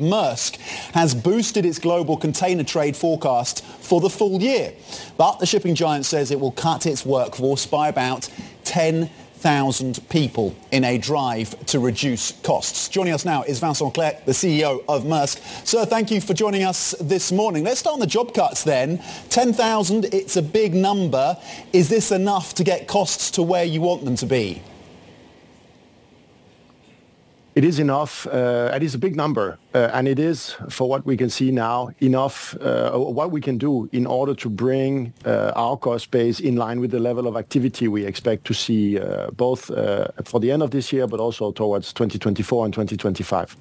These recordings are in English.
Maersk has boosted its global container trade forecast for the full year. But the shipping giant says it will cut its workforce by about 10,000 people in a drive to reduce costs. Joining us now is Vincent Clerc, the CEO of Maersk. Sir, thank you for joining us this morning. Let's start on the job cuts then. 10,000, it's a big number. Is this enough to get costs to where you want them to be? It is enough. Uh, it is a big number, uh, and it is, for what we can see now, enough uh, what we can do in order to bring uh, our cost base in line with the level of activity we expect to see uh, both uh, for the end of this year, but also towards 2024 and 2025.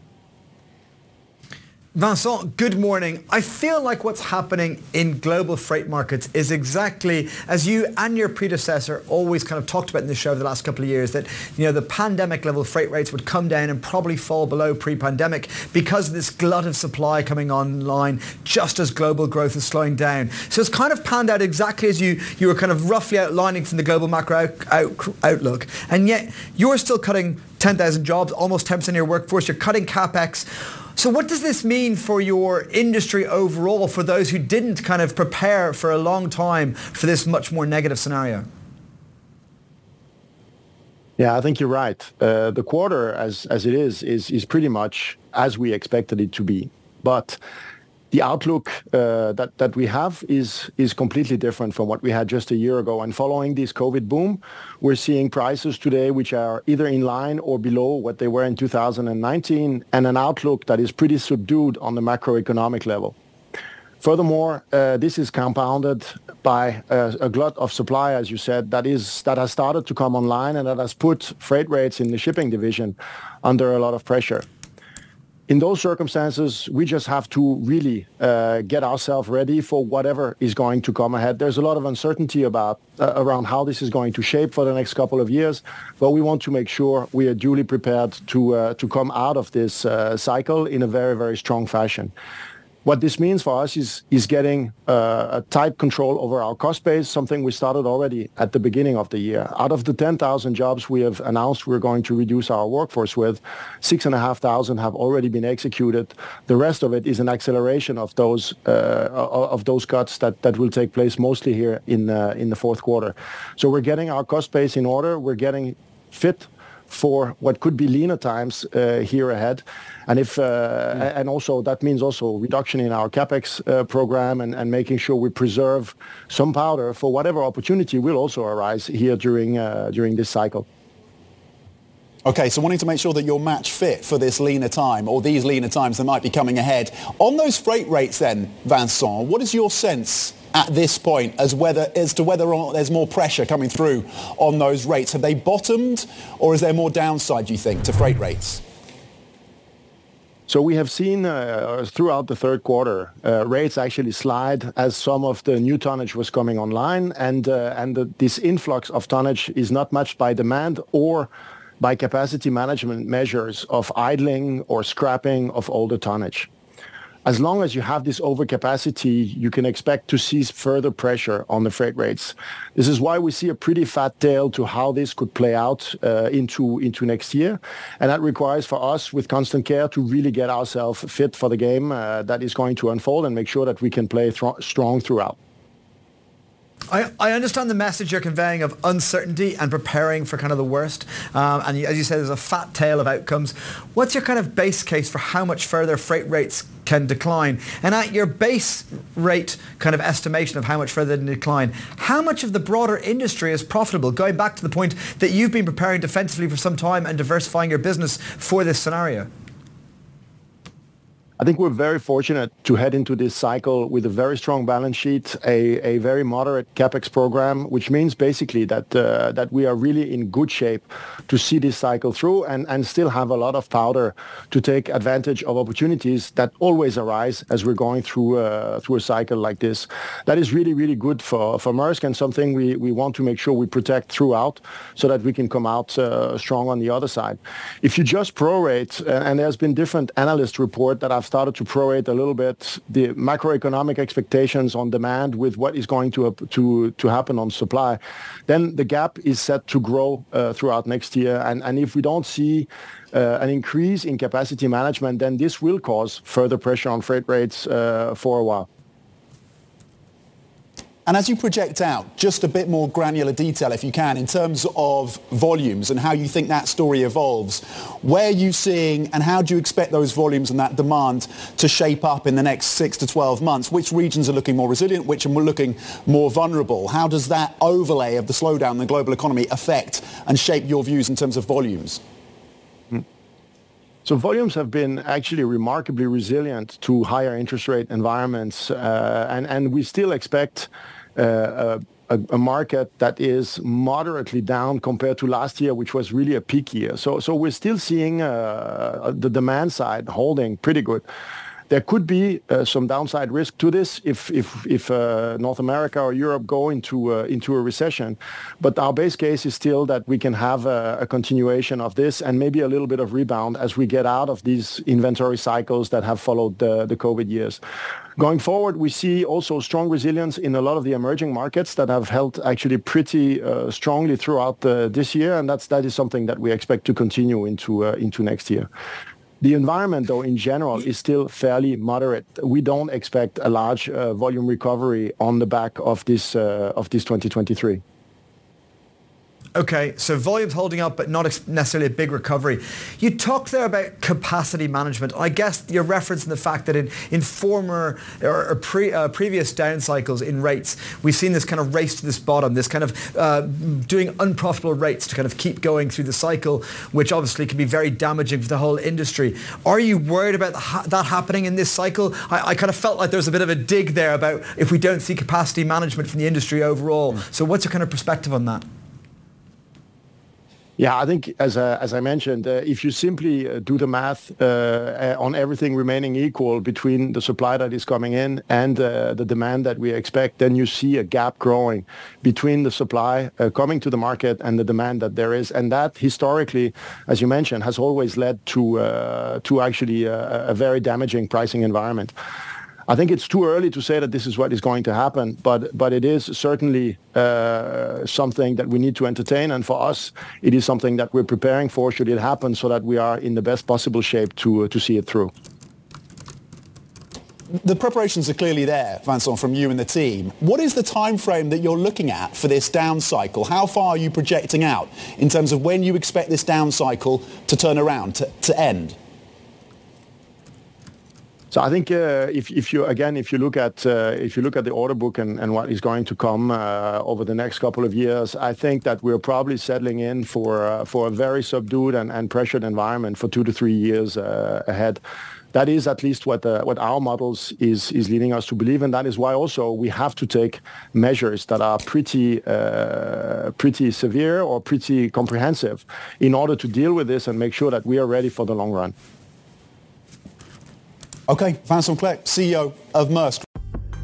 Vincent, good morning. I feel like what's happening in global freight markets is exactly as you and your predecessor always kind of talked about in the show over the last couple of years that you know the pandemic level freight rates would come down and probably fall below pre-pandemic because of this glut of supply coming online just as global growth is slowing down. So it's kind of panned out exactly as you you were kind of roughly outlining from the global macro out, out, outlook. And yet you're still cutting 10,000 jobs, almost 10% of your workforce. You're cutting capex. So what does this mean for your industry overall, for those who didn't kind of prepare for a long time for this much more negative scenario? Yeah, I think you're right. Uh, the quarter, as as it is, is is pretty much as we expected it to be. But the outlook uh, that we have is is completely different from what we had just a year ago. And following this COVID boom, we're seeing prices today which are either in line or below what they were in 2019, and an outlook that is pretty subdued on the macroeconomic level. Furthermore, uh, this is compounded by a, a, glut of supply, as you said, that is that has started to come online and that has put freight rates in the shipping division under a lot of pressure in those circumstances, we just have to really uh, get ourselves ready for whatever is going to come ahead. There's a lot of uncertainty about uh, around how this is going to shape for the next couple of years, but we want to make sure we are duly prepared to uh, to come out of this uh, cycle in a very very strong fashion. What this means for us is, is getting uh, a tight control over our cost base, something we started already at the beginning of the year. Out of the 10,000 jobs we have announced we're going to reduce our workforce with, 6,500 have already been executed. The rest of it is an acceleration of those uh, of those cuts that, that will take place mostly here in, uh, in the fourth quarter. So we're getting our cost base in order. We're getting fit for what could be leaner times uh, here ahead. And if uh, and also that means also reduction in our capex uh, program and, and making sure we preserve some powder for whatever opportunity will also arise here during during this cycle. Okay, so wanting to make sure that you're match fit for this leaner time or these leaner times that might be coming ahead. On those freight rates then, Vincent, what is your sense at this point as whether as to whether or not there's more pressure coming through on those rates. Have they bottomed, or is there more downside? Do you think to freight rates? So we have seen uh, throughout the third quarter uh, rates actually slide as some of the new tonnage was coming online, and uh, and the, this influx of tonnage is not matched by demand or by capacity management measures of idling or scrapping of older tonnage as long as you have this overcapacity, you can expect to see further pressure on the freight rates. This is why we see a pretty fat tail to how this could play out uh, into into next year, and that requires for us, with constant care, to really get ourselves fit for the game uh, that is going to unfold and make sure that we can play th- strong throughout. I, I understand the message you're conveying of uncertainty and preparing for kind of the worst. Um, and as you said, there's a fat tail of outcomes. What's your kind of base case for how much further freight rates can decline? And at your base rate kind of estimation of how much further they decline, how much of the broader industry is profitable? Going back to the point that you've been preparing defensively for some time and diversifying your business for this scenario. I think we're very fortunate to head into this cycle with a very strong balance sheet, a, a very moderate capex program, which means basically that uh, that we are really in good shape to see this cycle through and, and still have a lot of powder to take advantage of opportunities that always arise as we're going through uh, through a cycle like this. That is really really good for, for Maersk and something we, we want to make sure we protect throughout so that we can come out uh, strong on the other side. If you just prorate, uh, and there's been different analyst report that have started to prorate a little bit the macroeconomic expectations on demand with what is going to to to happen on supply, then the gap is set to grow uh, throughout next year. And and if we don't see uh, an increase in capacity management, then this will cause further pressure on freight rates uh, for a while. And as you project out, just a bit more granular detail, if you can, in terms of volumes and how you think that story evolves. Where are you seeing and how do you expect those volumes and that demand to shape up in the next six to 12 months? Which regions are looking more resilient? Which are looking more vulnerable? How does that overlay of the slowdown in the global economy affect and shape your views in terms of volumes? So volumes have been actually remarkably resilient to higher interest rate environments, uh, and, and we still expect a, market that is moderately down compared to last year, which was really a peak year. So, so we're still seeing uh, the demand side holding pretty good. There could be uh, some downside risk to this if if if uh, North America or Europe go into uh, into a recession. But our base case is still that we can have a, a, continuation of this and maybe a little bit of rebound as we get out of these inventory cycles that have followed the, the COVID years. Going forward, we see also strong resilience in a lot of the emerging markets that have held actually pretty uh, strongly throughout this year, and that's that is something that we expect to continue into uh, into next year. The environment, though, in general, is still fairly moderate. We don't expect a large uh, volume recovery on the back of this uh, of this 2023. Okay, so volumes holding up, but not necessarily a big recovery. You talked there about capacity management. I guess you're referencing the fact that in, in former or, pre, uh, previous down cycles in rates, we've seen this kind of race to this bottom, this kind of uh, doing unprofitable rates to kind of keep going through the cycle, which obviously can be very damaging for the whole industry. Are you worried about that happening in this cycle? I, I kind of felt like there was a bit of a dig there about if we don't see capacity management from the industry overall. So what's your kind of perspective on that? Yeah, I think as uh, as I mentioned, uh, if you simply uh, do the math uh, uh, on everything remaining equal between the supply that is coming in and uh, the demand that we expect, then you see a gap growing between the supply coming to the market and the demand that there is, and that historically, as you mentioned, has always led to to actually a very damaging pricing environment. I think it's too early to say that this is what is going to happen, but but it is certainly uh, something that we need to entertain. And for us, it is something that we're preparing for should it happen, so that we are in the best possible shape to uh, to see it through. The preparations are clearly there, Vincent, from you and the team. What is the time frame that you're looking at for this down cycle? How far are you projecting out in terms of when you expect this down cycle to turn around, to, to end? So I think uh, if, if you again if you look at uh, if you look at the order book and, and what is going to come uh, over the next couple of years, I think that we're probably settling in for uh, for a very subdued and, and pressured environment for two to three years uh, ahead. That is at least what uh, what our models is is leading us to believe, and that is why also we have to take measures that are pretty pretty severe or pretty comprehensive in order to deal with this and make sure that we are ready for the long run. Okay, Vincent Clerc, CEO of Maersk.